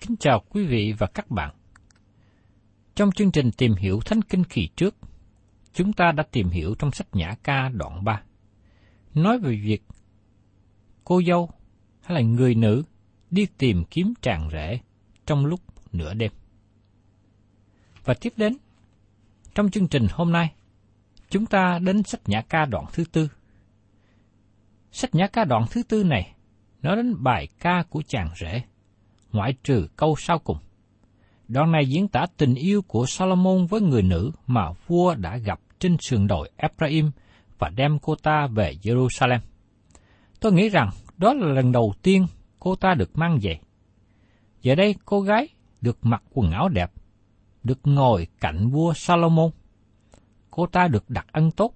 Kính chào quý vị và các bạn. Trong chương trình tìm hiểu Thánh Kinh kỳ trước, chúng ta đã tìm hiểu trong sách Nhã Ca đoạn 3, nói về việc cô dâu hay là người nữ đi tìm kiếm tràng rể trong lúc nửa đêm. Và tiếp đến, trong chương trình hôm nay, chúng ta đến sách Nhã Ca đoạn thứ tư. Sách Nhã Ca đoạn thứ tư này nói đến bài ca của chàng rể, ngoại trừ câu sau cùng. Đoạn này diễn tả tình yêu của Salomon với người nữ mà vua đã gặp trên sườn đồi Ephraim và đem cô ta về Jerusalem. Tôi nghĩ rằng đó là lần đầu tiên cô ta được mang về. Giờ đây cô gái được mặc quần áo đẹp, được ngồi cạnh vua Salomon. Cô ta được đặt ăn tốt,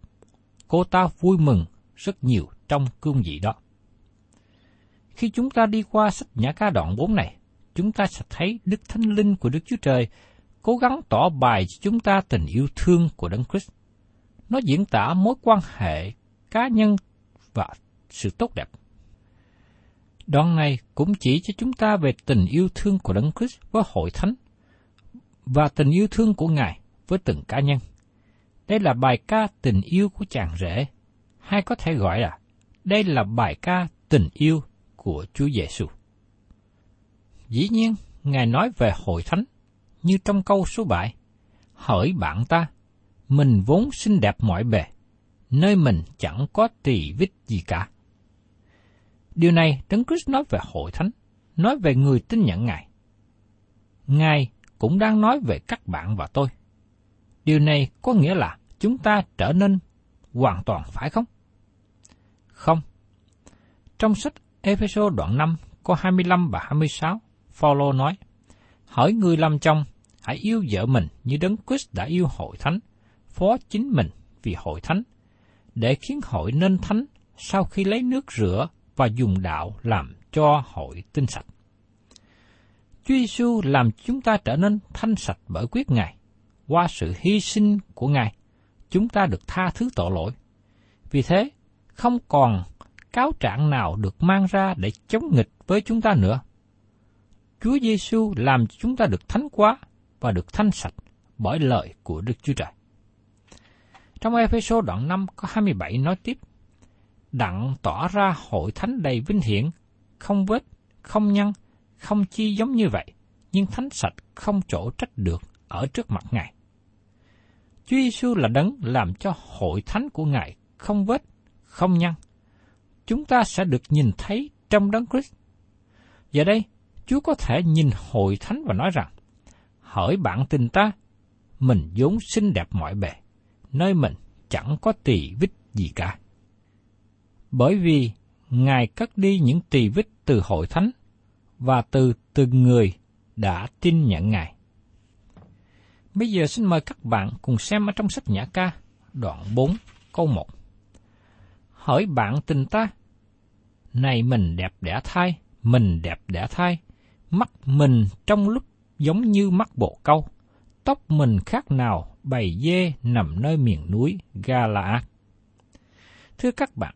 cô ta vui mừng rất nhiều trong cương vị đó. Khi chúng ta đi qua sách Nhã ca đoạn 4 này, chúng ta sẽ thấy Đức Thánh Linh của Đức Chúa Trời cố gắng tỏ bài cho chúng ta tình yêu thương của Đấng Christ. Nó diễn tả mối quan hệ cá nhân và sự tốt đẹp. Đoạn này cũng chỉ cho chúng ta về tình yêu thương của Đấng Christ với hội thánh và tình yêu thương của Ngài với từng cá nhân. Đây là bài ca tình yêu của chàng rể, hay có thể gọi là đây là bài ca tình yêu của Chúa Giêsu. Dĩ nhiên, Ngài nói về hội thánh, như trong câu số 7, Hỡi bạn ta, mình vốn xinh đẹp mọi bề, nơi mình chẳng có tỳ vết gì cả. Điều này Đấng Christ nói về hội thánh, nói về người tin nhận Ngài. Ngài cũng đang nói về các bạn và tôi. Điều này có nghĩa là chúng ta trở nên hoàn toàn phải không? Không. Trong sách Ephesos đoạn 5 câu 25 và 26, Phaolô nói: Hỡi người làm chồng, hãy yêu vợ mình như đấng Christ đã yêu hội thánh, phó chính mình vì hội thánh, để khiến hội nên thánh sau khi lấy nước rửa và dùng đạo làm cho hội tinh sạch. Chúa Giêsu làm chúng ta trở nên thanh sạch bởi quyết Ngài. Qua sự hy sinh của Ngài, chúng ta được tha thứ tội lỗi. Vì thế, không còn cáo trạng nào được mang ra để chống nghịch với chúng ta nữa. Chúa Giêsu làm chúng ta được thánh hóa và được thanh sạch bởi lời của Đức Chúa Trời. Trong Ephesos đoạn 5 có 27 nói tiếp, Đặng tỏ ra hội thánh đầy vinh hiển, không vết, không nhân, không chi giống như vậy, nhưng thánh sạch không chỗ trách được ở trước mặt Ngài. Chúa Giêsu là đấng làm cho hội thánh của Ngài không vết, không nhăn. Chúng ta sẽ được nhìn thấy trong đấng Christ. Giờ đây, Chúa có thể nhìn hội thánh và nói rằng, hỏi bạn tình ta, mình vốn xinh đẹp mọi bề, nơi mình chẳng có tỳ vết gì cả. Bởi vì Ngài cất đi những tỳ vết từ hội thánh và từ từng người đã tin nhận Ngài. Bây giờ xin mời các bạn cùng xem ở trong sách Nhã Ca, đoạn 4, câu 1. Hỏi bạn tình ta, này mình đẹp đẽ thai, mình đẹp đẽ thai, mắt mình trong lúc giống như mắt bộ câu, tóc mình khác nào bầy dê nằm nơi miền núi Galaad. Thưa các bạn,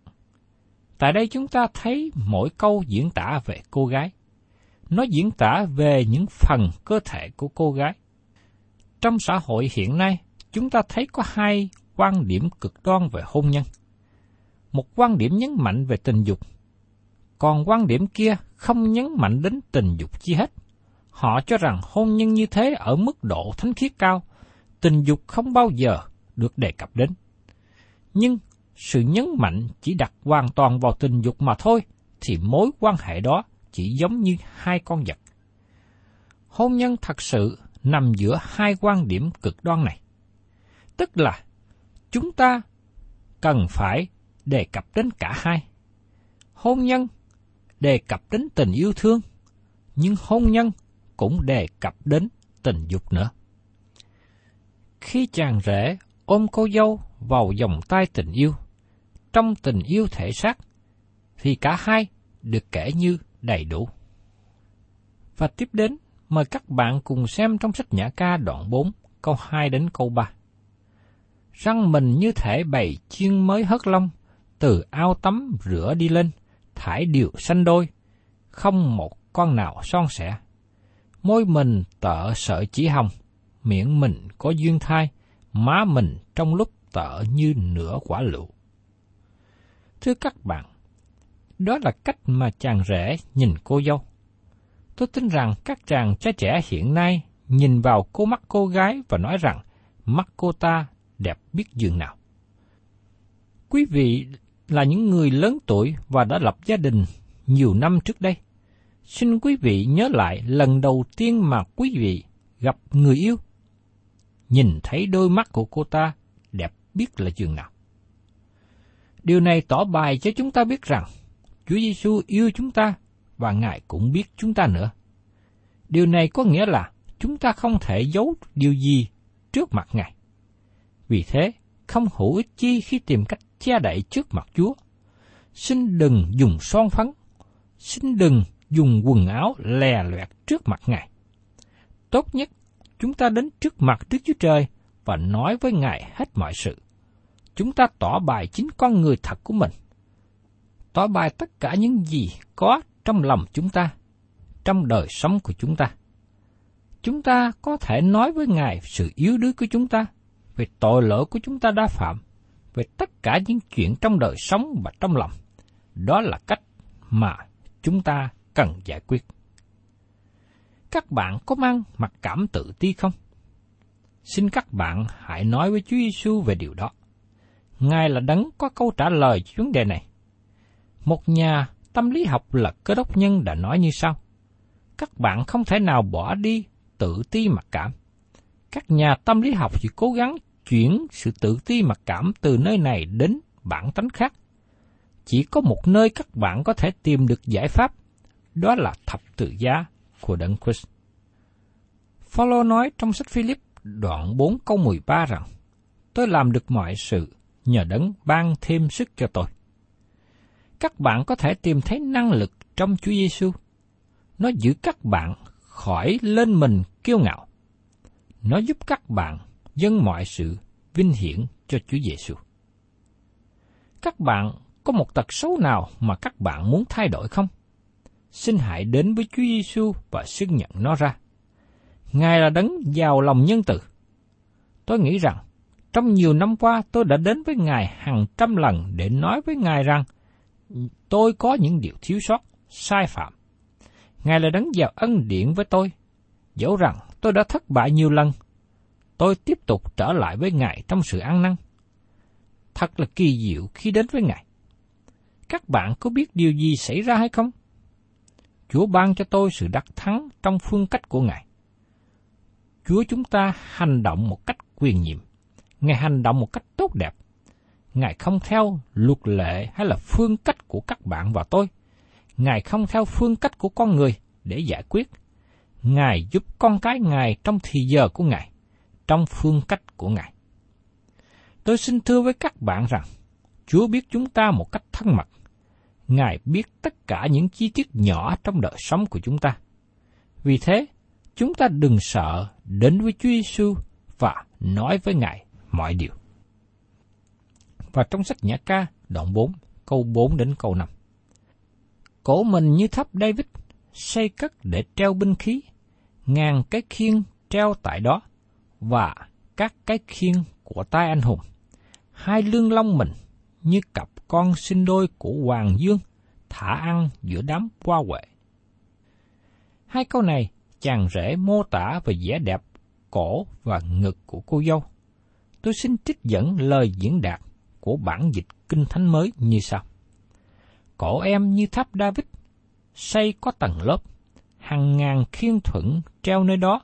tại đây chúng ta thấy mỗi câu diễn tả về cô gái. Nó diễn tả về những phần cơ thể của cô gái. Trong xã hội hiện nay, chúng ta thấy có hai quan điểm cực đoan về hôn nhân. Một quan điểm nhấn mạnh về tình dục, còn quan điểm kia không nhấn mạnh đến tình dục chi hết. Họ cho rằng hôn nhân như thế ở mức độ thánh khiết cao, tình dục không bao giờ được đề cập đến. Nhưng sự nhấn mạnh chỉ đặt hoàn toàn vào tình dục mà thôi, thì mối quan hệ đó chỉ giống như hai con vật. Hôn nhân thật sự nằm giữa hai quan điểm cực đoan này. Tức là chúng ta cần phải đề cập đến cả hai. Hôn nhân đề cập đến tình yêu thương, nhưng hôn nhân cũng đề cập đến tình dục nữa. Khi chàng rể ôm cô dâu vào vòng tay tình yêu, trong tình yêu thể xác, thì cả hai được kể như đầy đủ. Và tiếp đến, mời các bạn cùng xem trong sách Nhã Ca đoạn 4, câu 2 đến câu 3. Răng mình như thể bầy chiên mới hớt lông, từ ao tắm rửa đi lên, thải đều sanh đôi, không một con nào son sẻ. Môi mình tợ sợi chỉ hồng, miệng mình có duyên thai, má mình trong lúc tợ như nửa quả lựu. Thưa các bạn, đó là cách mà chàng rể nhìn cô dâu. Tôi tin rằng các chàng trai trẻ hiện nay nhìn vào cô mắt cô gái và nói rằng mắt cô ta đẹp biết dường nào. Quý vị là những người lớn tuổi và đã lập gia đình nhiều năm trước đây. Xin quý vị nhớ lại lần đầu tiên mà quý vị gặp người yêu. Nhìn thấy đôi mắt của cô ta đẹp biết là chừng nào. Điều này tỏ bài cho chúng ta biết rằng Chúa Giêsu yêu chúng ta và Ngài cũng biết chúng ta nữa. Điều này có nghĩa là chúng ta không thể giấu điều gì trước mặt Ngài. Vì thế, không hữu ích chi khi tìm cách che đậy trước mặt Chúa. Xin đừng dùng son phấn, xin đừng dùng quần áo lè loẹt trước mặt Ngài. Tốt nhất, chúng ta đến trước mặt Đức Chúa Trời và nói với Ngài hết mọi sự. Chúng ta tỏ bài chính con người thật của mình. Tỏ bài tất cả những gì có trong lòng chúng ta, trong đời sống của chúng ta. Chúng ta có thể nói với Ngài sự yếu đuối của chúng ta, về tội lỗi của chúng ta đã phạm, về tất cả những chuyện trong đời sống và trong lòng. Đó là cách mà chúng ta cần giải quyết. Các bạn có mang mặc cảm tự ti không? Xin các bạn hãy nói với Chúa Giêsu về điều đó. Ngài là đấng có câu trả lời cho vấn đề này. Một nhà tâm lý học là cơ đốc nhân đã nói như sau. Các bạn không thể nào bỏ đi tự ti mặc cảm. Các nhà tâm lý học chỉ cố gắng chuyển sự tự ti mặc cảm từ nơi này đến bản tánh khác. Chỉ có một nơi các bạn có thể tìm được giải pháp, đó là thập tự giá của Đấng Christ. Phaolô nói trong sách Philip đoạn 4 câu 13 rằng, Tôi làm được mọi sự nhờ đấng ban thêm sức cho tôi. Các bạn có thể tìm thấy năng lực trong Chúa Giêsu. Nó giữ các bạn khỏi lên mình kiêu ngạo. Nó giúp các bạn dâng mọi sự vinh hiển cho Chúa Giêsu. Các bạn có một tật xấu nào mà các bạn muốn thay đổi không? Xin hãy đến với Chúa Giêsu và xưng nhận nó ra. Ngài là đấng giàu lòng nhân từ. Tôi nghĩ rằng trong nhiều năm qua tôi đã đến với Ngài hàng trăm lần để nói với Ngài rằng tôi có những điều thiếu sót, sai phạm. Ngài là đấng giàu ân điển với tôi. dẫu rằng tôi đã thất bại nhiều lần, tôi tiếp tục trở lại với Ngài trong sự ăn năn. Thật là kỳ diệu khi đến với Ngài. Các bạn có biết điều gì xảy ra hay không? Chúa ban cho tôi sự đắc thắng trong phương cách của Ngài. Chúa chúng ta hành động một cách quyền nhiệm. Ngài hành động một cách tốt đẹp. Ngài không theo luật lệ hay là phương cách của các bạn và tôi. Ngài không theo phương cách của con người để giải quyết. Ngài giúp con cái Ngài trong thì giờ của Ngài, trong phương cách của Ngài. Tôi xin thưa với các bạn rằng, Chúa biết chúng ta một cách thân mật. Ngài biết tất cả những chi tiết nhỏ trong đời sống của chúng ta. Vì thế, chúng ta đừng sợ đến với Chúa Giêsu và nói với Ngài mọi điều. Và trong sách Nhã ca, đoạn 4, câu 4 đến câu 5. Cổ mình như tháp David, xây cất để treo binh khí, ngàn cái khiên treo tại đó, và các cái khiên của tay anh hùng. Hai lương long mình như cặp con sinh đôi của Hoàng Dương, thả ăn giữa đám qua huệ. Hai câu này chàng rể mô tả về vẻ đẹp cổ và ngực của cô dâu. Tôi xin trích dẫn lời diễn đạt của bản dịch kinh thánh mới như sau. Cổ em như tháp David, xây có tầng lớp, hàng ngàn khiên thuận treo nơi đó,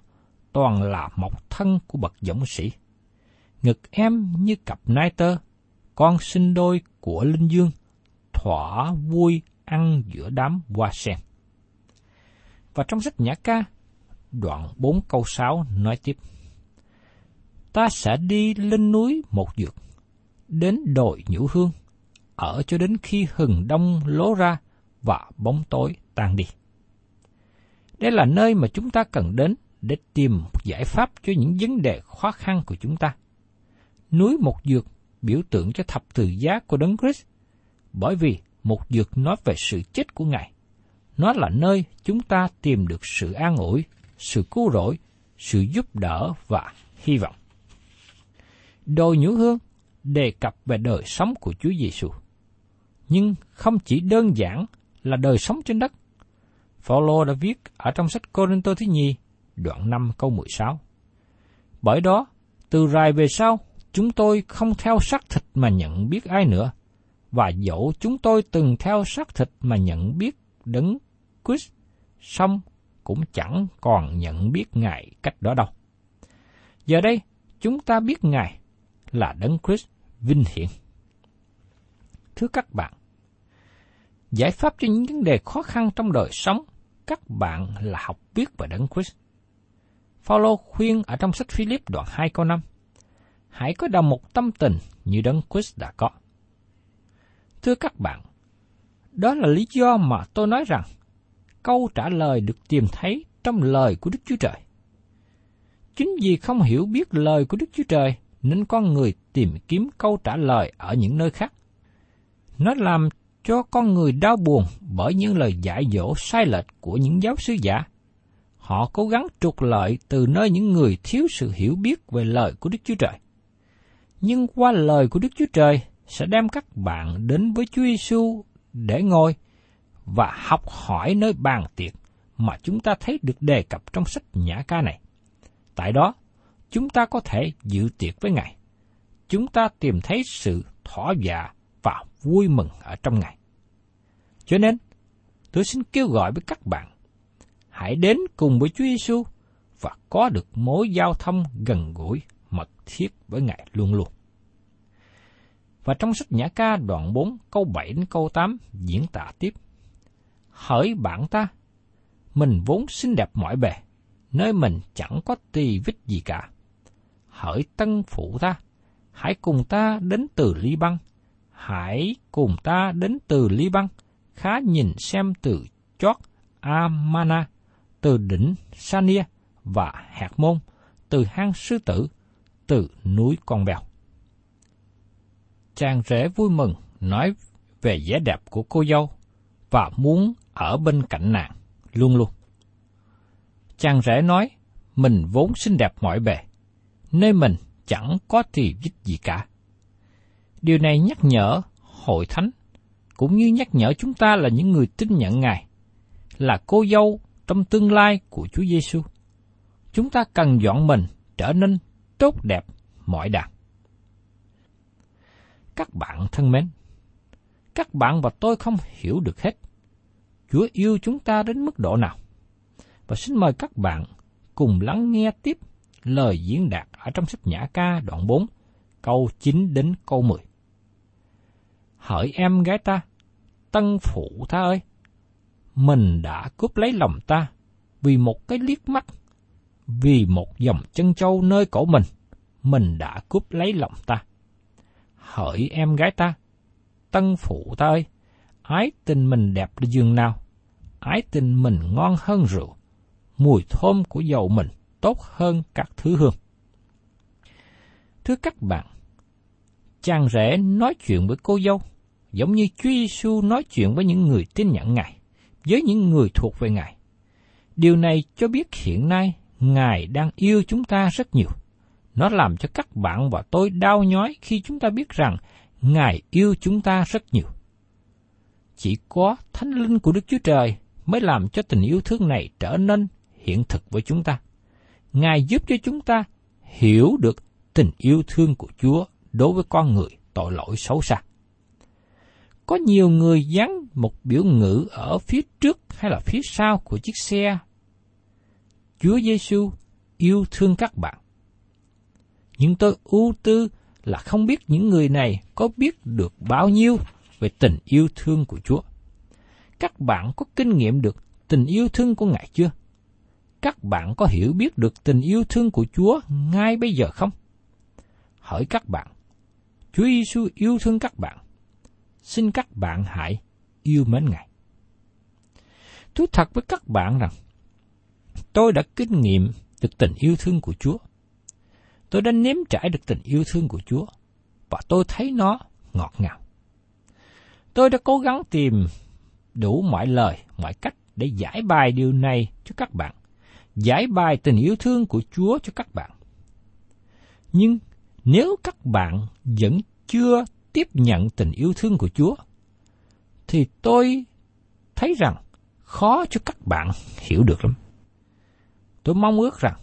toàn là mộc thân của bậc dũng sĩ. Ngực em như cặp nai tơ, con sinh đôi của linh dương, thỏa vui ăn giữa đám hoa sen. Và trong sách Nhã ca, đoạn 4 câu 6 nói tiếp. Ta sẽ đi lên núi một dược, đến đồi nhũ hương, ở cho đến khi hừng đông lố ra và bóng tối tan đi. Đây là nơi mà chúng ta cần đến để tìm một giải pháp cho những vấn đề khó khăn của chúng ta. Núi một dược biểu tượng cho thập tự giá của Đấng Christ, bởi vì một dược nói về sự chết của Ngài. Nó là nơi chúng ta tìm được sự an ủi, sự cứu rỗi, sự giúp đỡ và hy vọng. Đồi nhũ hương đề cập về đời sống của Chúa Giêsu, nhưng không chỉ đơn giản là đời sống trên đất. Phaolô đã viết ở trong sách Corinto thứ nhì, đoạn 5 câu 16. Bởi đó, từ rài về sau, chúng tôi không theo xác thịt mà nhận biết ai nữa, và dẫu chúng tôi từng theo xác thịt mà nhận biết đấng Christ, xong cũng chẳng còn nhận biết Ngài cách đó đâu. Giờ đây, chúng ta biết Ngài là đấng Christ vinh hiển. Thưa các bạn, giải pháp cho những vấn đề khó khăn trong đời sống các bạn là học biết về đấng Christ. Phaolô khuyên ở trong sách Philip đoạn 2 câu 5, hãy có đồng một tâm tình như đấng Christ đã có. Thưa các bạn, đó là lý do mà tôi nói rằng câu trả lời được tìm thấy trong lời của Đức Chúa Trời. Chính vì không hiểu biết lời của Đức Chúa Trời nên con người tìm kiếm câu trả lời ở những nơi khác. Nó làm cho con người đau buồn bởi những lời dạy dỗ sai lệch của những giáo sư giả. Họ cố gắng trục lợi từ nơi những người thiếu sự hiểu biết về lời của Đức Chúa Trời. Nhưng qua lời của Đức Chúa Trời sẽ đem các bạn đến với Chúa Giêsu để ngồi và học hỏi nơi bàn tiệc mà chúng ta thấy được đề cập trong sách Nhã ca này. Tại đó, chúng ta có thể dự tiệc với Ngài. Chúng ta tìm thấy sự thỏa dạ và vui mừng ở trong Ngài. Cho nên, tôi xin kêu gọi với các bạn, hãy đến cùng với Chúa Giêsu và có được mối giao thông gần gũi, mật thiết với Ngài luôn luôn. Và trong sách Nhã ca đoạn 4 câu 7 đến câu 8 diễn tả tiếp. Hỡi bạn ta, mình vốn xinh đẹp mọi bề, nơi mình chẳng có tì vết gì cả. Hỡi tân phụ ta, hãy cùng ta đến từ Ly Băng, hãy cùng ta đến từ Ly Băng, khá nhìn xem từ chót Amana, từ đỉnh Sania và Hạt Môn, từ hang sư tử, từ núi con bèo chàng rể vui mừng nói về vẻ đẹp của cô dâu và muốn ở bên cạnh nàng luôn luôn. Chàng rể nói mình vốn xinh đẹp mọi bề, nơi mình chẳng có thì dích gì cả. Điều này nhắc nhở hội thánh cũng như nhắc nhở chúng ta là những người tin nhận Ngài, là cô dâu trong tương lai của Chúa Giêsu. chúng ta cần dọn mình trở nên tốt đẹp mọi đàn. Các bạn thân mến, các bạn và tôi không hiểu được hết. Chúa yêu chúng ta đến mức độ nào? Và xin mời các bạn cùng lắng nghe tiếp lời diễn đạt ở trong sách Nhã ca đoạn 4, câu 9 đến câu 10. Hỡi em gái ta, tân phụ ta ơi, mình đã cướp lấy lòng ta vì một cái liếc mắt, vì một dòng chân châu nơi cổ mình, mình đã cướp lấy lòng ta. Hỡi em gái ta, tân phụ ta ơi, ái tình mình đẹp là giường nào, ái tình mình ngon hơn rượu, mùi thơm của dầu mình tốt hơn các thứ hương. Thưa các bạn, chàng rể nói chuyện với cô dâu, giống như Chúa Giêsu nói chuyện với những người tin nhận Ngài, với những người thuộc về Ngài. Điều này cho biết hiện nay Ngài đang yêu chúng ta rất nhiều. Nó làm cho các bạn và tôi đau nhói khi chúng ta biết rằng Ngài yêu chúng ta rất nhiều. Chỉ có Thánh Linh của Đức Chúa Trời mới làm cho tình yêu thương này trở nên hiện thực với chúng ta. Ngài giúp cho chúng ta hiểu được tình yêu thương của Chúa đối với con người tội lỗi xấu xa. Có nhiều người dán một biểu ngữ ở phía trước hay là phía sau của chiếc xe. Chúa Giêsu yêu thương các bạn. Nhưng tôi ưu tư là không biết những người này có biết được bao nhiêu về tình yêu thương của Chúa. Các bạn có kinh nghiệm được tình yêu thương của Ngài chưa? Các bạn có hiểu biết được tình yêu thương của Chúa ngay bây giờ không? Hỏi các bạn, Chúa Giêsu yêu thương các bạn. Xin các bạn hãy yêu mến Ngài. Thú thật với các bạn rằng, tôi đã kinh nghiệm được tình yêu thương của Chúa. Tôi đã nếm trải được tình yêu thương của Chúa, và tôi thấy nó ngọt ngào. Tôi đã cố gắng tìm đủ mọi lời, mọi cách để giải bài điều này cho các bạn, giải bài tình yêu thương của Chúa cho các bạn. Nhưng nếu các bạn vẫn chưa tiếp nhận tình yêu thương của Chúa, thì tôi thấy rằng khó cho các bạn hiểu được lắm. Tôi mong ước rằng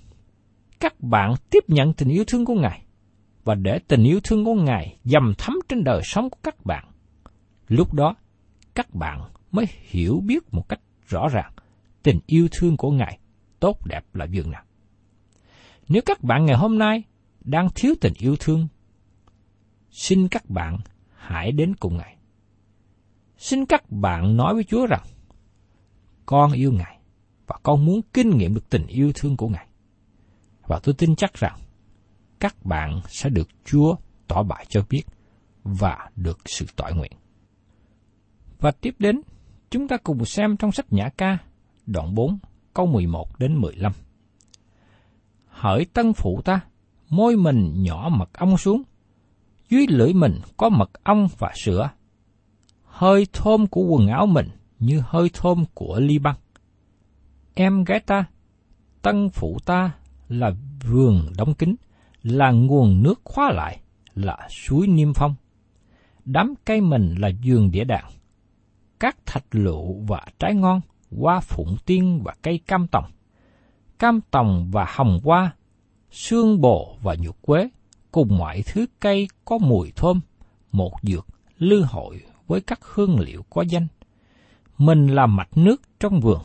các bạn tiếp nhận tình yêu thương của Ngài và để tình yêu thương của Ngài dầm thấm trên đời sống của các bạn. Lúc đó, các bạn mới hiểu biết một cách rõ ràng tình yêu thương của Ngài tốt đẹp là dường nào. Nếu các bạn ngày hôm nay đang thiếu tình yêu thương, xin các bạn hãy đến cùng Ngài. Xin các bạn nói với Chúa rằng, con yêu Ngài và con muốn kinh nghiệm được tình yêu thương của Ngài. Và tôi tin chắc rằng các bạn sẽ được Chúa tỏ bại cho biết và được sự tỏi nguyện. Và tiếp đến, chúng ta cùng xem trong sách Nhã ca, đoạn 4, câu 11 đến 15. Hỡi tân phụ ta, môi mình nhỏ mật ong xuống, dưới lưỡi mình có mật ong và sữa. Hơi thơm của quần áo mình như hơi thơm của ly băng. Em gái ta, tân phụ ta là vườn đóng kín, là nguồn nước khóa lại, là suối niêm phong. Đám cây mình là giường đĩa đạn. Các thạch lựu và trái ngon, hoa phụng tiên và cây cam tòng. Cam tòng và hồng hoa, xương bồ và nhục quế, cùng mọi thứ cây có mùi thơm, một dược, lư hội với các hương liệu có danh. Mình là mạch nước trong vườn,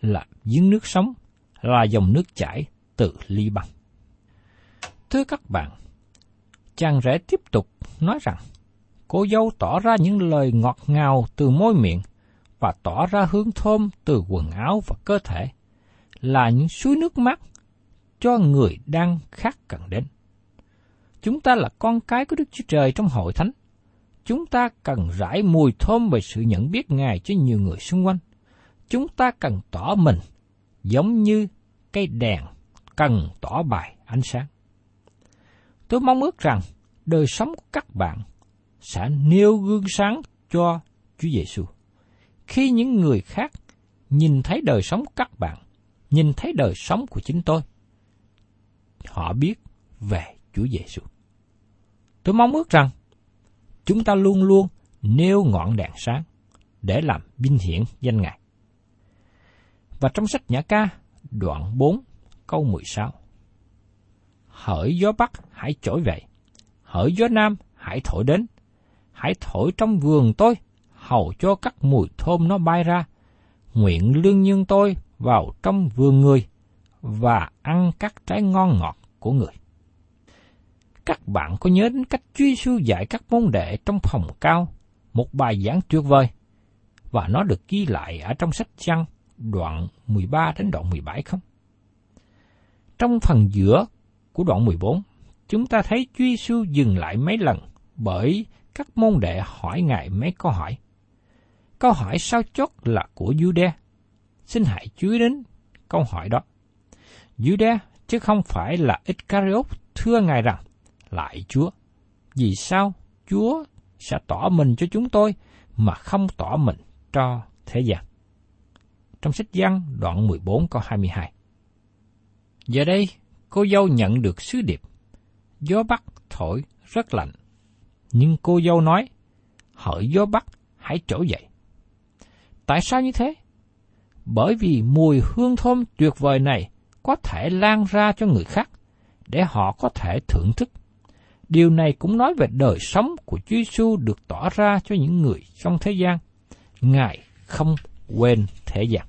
là giếng nước sống, là dòng nước chảy từ ly bằng Thưa các bạn, chàng rể tiếp tục nói rằng, cô dâu tỏ ra những lời ngọt ngào từ môi miệng và tỏ ra hương thơm từ quần áo và cơ thể, là những suối nước mát cho người đang khát cần đến. Chúng ta là con cái của Đức Chúa Trời trong hội thánh. Chúng ta cần rải mùi thơm về sự nhận biết Ngài cho nhiều người xung quanh. Chúng ta cần tỏ mình giống như cây đèn cần tỏ bài ánh sáng. Tôi mong ước rằng đời sống của các bạn sẽ nêu gương sáng cho Chúa Giêsu. Khi những người khác nhìn thấy đời sống của các bạn, nhìn thấy đời sống của chính tôi, họ biết về Chúa Giêsu. Tôi mong ước rằng chúng ta luôn luôn nêu ngọn đèn sáng để làm vinh hiển danh Ngài. Và trong sách Nhã ca, đoạn 4, câu 16. Hỡi gió Bắc hãy trỗi về, hỡi gió Nam hãy thổi đến, hãy thổi trong vườn tôi, hầu cho các mùi thơm nó bay ra, nguyện lương nhân tôi vào trong vườn người, và ăn các trái ngon ngọt của người. Các bạn có nhớ đến cách Chúa Giêsu dạy các môn đệ trong phòng cao, một bài giảng tuyệt vời, và nó được ghi lại ở trong sách Giăng đoạn 13 đến đoạn 17 không? Trong phần giữa của đoạn 14, chúng ta thấy Chúa Giêsu dừng lại mấy lần bởi các môn đệ hỏi Ngài mấy câu hỏi. Câu hỏi sao chót là của Jude. Xin hãy chú ý đến câu hỏi đó. Jude chứ không phải là Iscariot thưa Ngài rằng, lại Chúa, vì sao Chúa sẽ tỏ mình cho chúng tôi mà không tỏ mình cho thế gian? Trong sách Giăng đoạn 14 câu 22 Giờ đây, cô dâu nhận được sứ điệp. Gió Bắc thổi rất lạnh. Nhưng cô dâu nói, hỡi gió Bắc, hãy trỗi dậy. Tại sao như thế? Bởi vì mùi hương thơm tuyệt vời này có thể lan ra cho người khác, để họ có thể thưởng thức. Điều này cũng nói về đời sống của Chúa Giêsu được tỏ ra cho những người trong thế gian. Ngài không quên thế gian.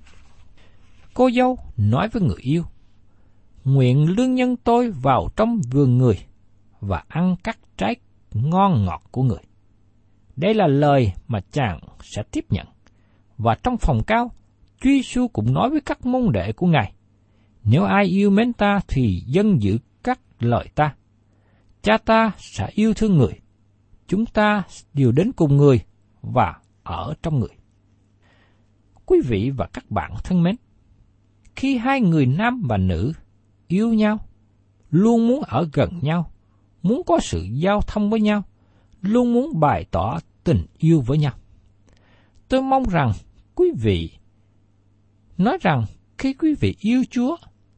Cô dâu nói với người yêu, Nguyện lương nhân tôi vào trong vườn người và ăn các trái ngon ngọt của người. Đây là lời mà chàng sẽ tiếp nhận. Và trong phòng cao, Chúa Giêsu cũng nói với các môn đệ của Ngài, nếu ai yêu mến ta thì dân giữ các lời ta. Cha ta sẽ yêu thương người. Chúng ta đều đến cùng người và ở trong người. Quý vị và các bạn thân mến, khi hai người nam và nữ yêu nhau, luôn muốn ở gần nhau, muốn có sự giao thông với nhau, luôn muốn bày tỏ tình yêu với nhau. Tôi mong rằng quý vị nói rằng khi quý vị yêu Chúa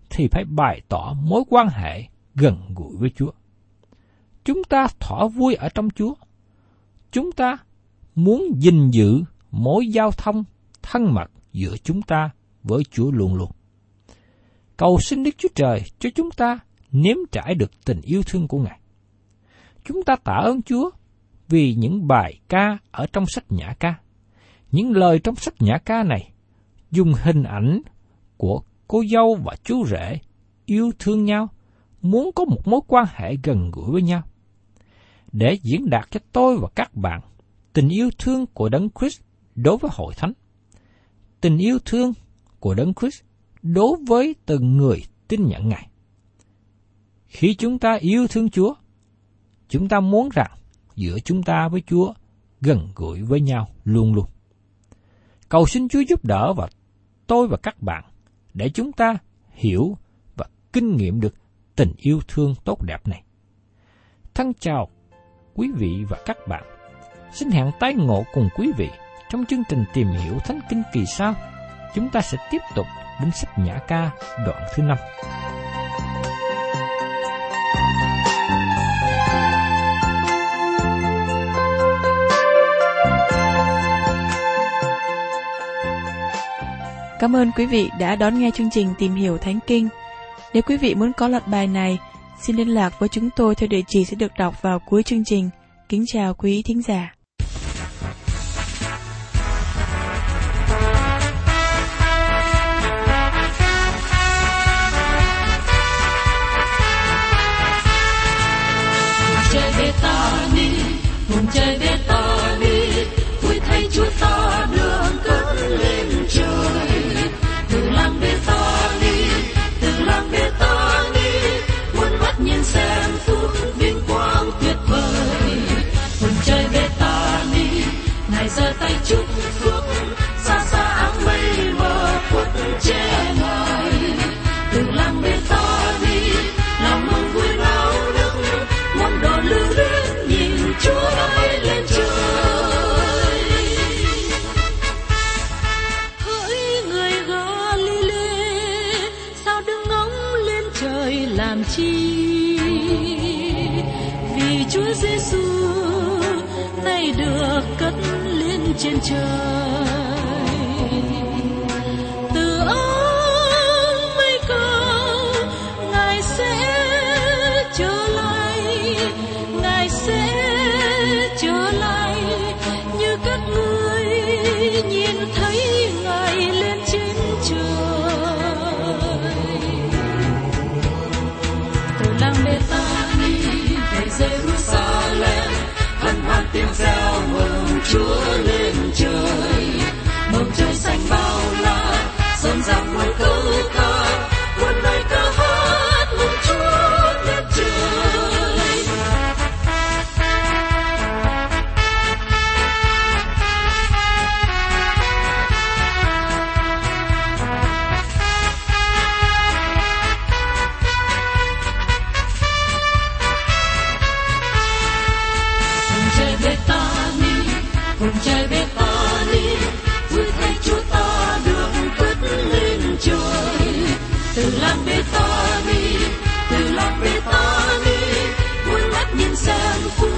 thì phải bày tỏ mối quan hệ gần gũi với Chúa. Chúng ta thỏa vui ở trong Chúa. Chúng ta muốn gìn giữ mối giao thông thân mật giữa chúng ta với Chúa luôn luôn. Cầu xin Đức Chúa Trời cho chúng ta nếm trải được tình yêu thương của Ngài. Chúng ta tạ ơn Chúa vì những bài ca ở trong sách Nhã ca. Những lời trong sách Nhã ca này dùng hình ảnh của cô dâu và chú rể yêu thương nhau, muốn có một mối quan hệ gần gũi với nhau. Để diễn đạt cho tôi và các bạn tình yêu thương của Đấng Christ đối với hội thánh. Tình yêu thương của Đấng Christ đối với từng người tin nhận Ngài. Khi chúng ta yêu thương Chúa, chúng ta muốn rằng giữa chúng ta với Chúa gần gũi với nhau luôn luôn. Cầu xin Chúa giúp đỡ và tôi và các bạn để chúng ta hiểu và kinh nghiệm được tình yêu thương tốt đẹp này. Thân chào quý vị và các bạn. Xin hẹn tái ngộ cùng quý vị trong chương trình tìm hiểu Thánh Kinh kỳ sau. Chúng ta sẽ tiếp tục đến sách Nhã Ca đoạn thứ năm. Cảm ơn quý vị đã đón nghe chương trình Tìm hiểu Thánh Kinh. Nếu quý vị muốn có loạt bài này, xin liên lạc với chúng tôi theo địa chỉ sẽ được đọc vào cuối chương trình. Kính chào quý thính giả. trên trời chơi biết to cao cùng chơi biết ta đi vui thay chúa ta được cất lên trời. Từ làng bê ta đi từ làng bê ta đi muốn mắt nhìn sang phút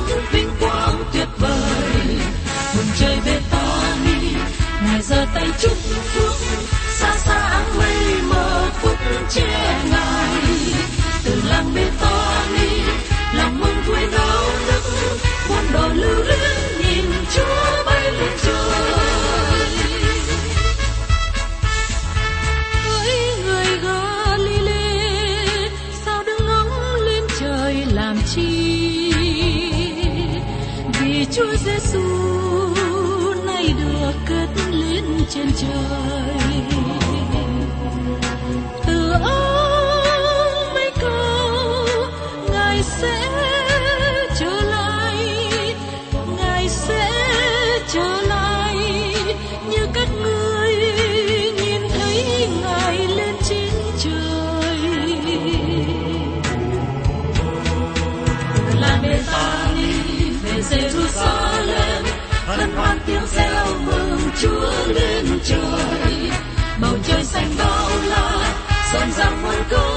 xanh bao la rộn ràng muôn câu